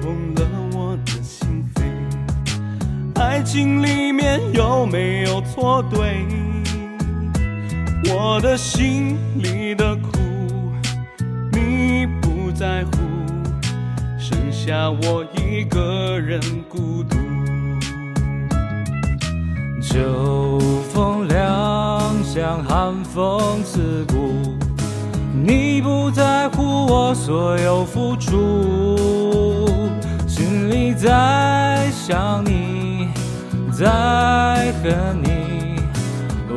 痛了我的心扉。爱情里面有没有错？对，我的心里的苦你不在乎，剩下我一个人孤独。秋风凉，像寒风刺骨，你不在乎我所有付出。在想你，在恨你，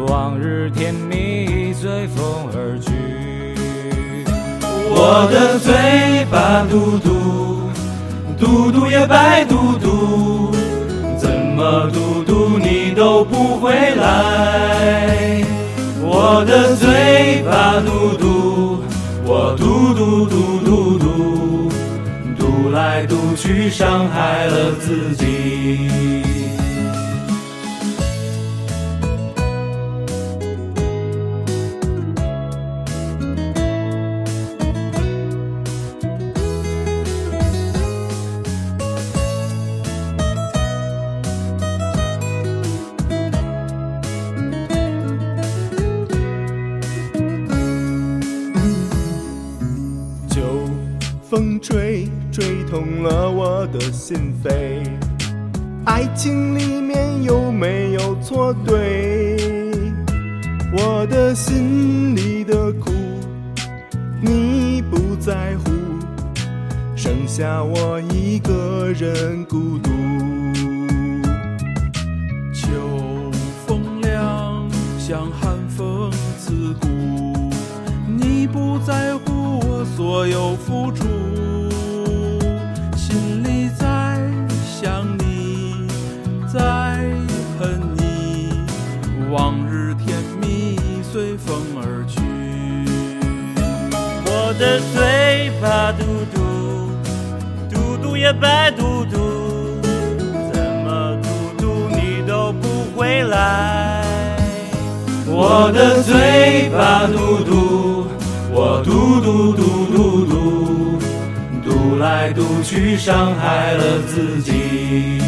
往日甜蜜随风而去。我的嘴巴嘟嘟，嘟嘟也白嘟嘟，怎么嘟嘟你都不回来。我的嘴巴嘟嘟，我嘟嘟嘟嘟嘟，读来读去伤害了自己。风吹，吹痛了我的心扉。爱情里面有没有错对？我的心里的苦，你不在乎，剩下我一个人孤独。秋风凉，像寒风刺骨。你不在乎我所有付出，的嘴巴嘟嘟，嘟嘟也白嘟嘟，怎么嘟嘟你都不回来。我的嘴巴嘟嘟，我嘟嘟嘟嘟嘟，嘟来嘟去伤害了自己。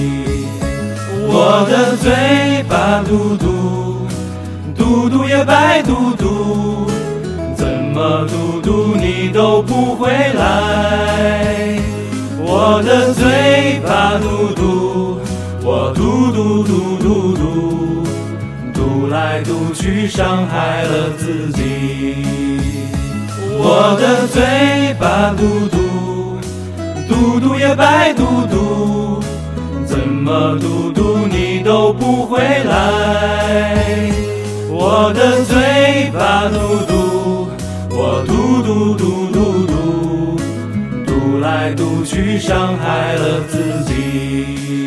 我的嘴巴嘟嘟，嘟嘟也白嘟嘟。怎么嘟嘟你都不回来？我的嘴巴嘟嘟，我嘟嘟嘟嘟嘟，嘟来嘟去伤害了自己。我的嘴巴嘟嘟，嘟嘟也白嘟嘟，怎么嘟嘟你都不回来？我的嘴巴嘟嘟，嘟嘟嘟嘟嘟，嘟来嘟去伤害了自己。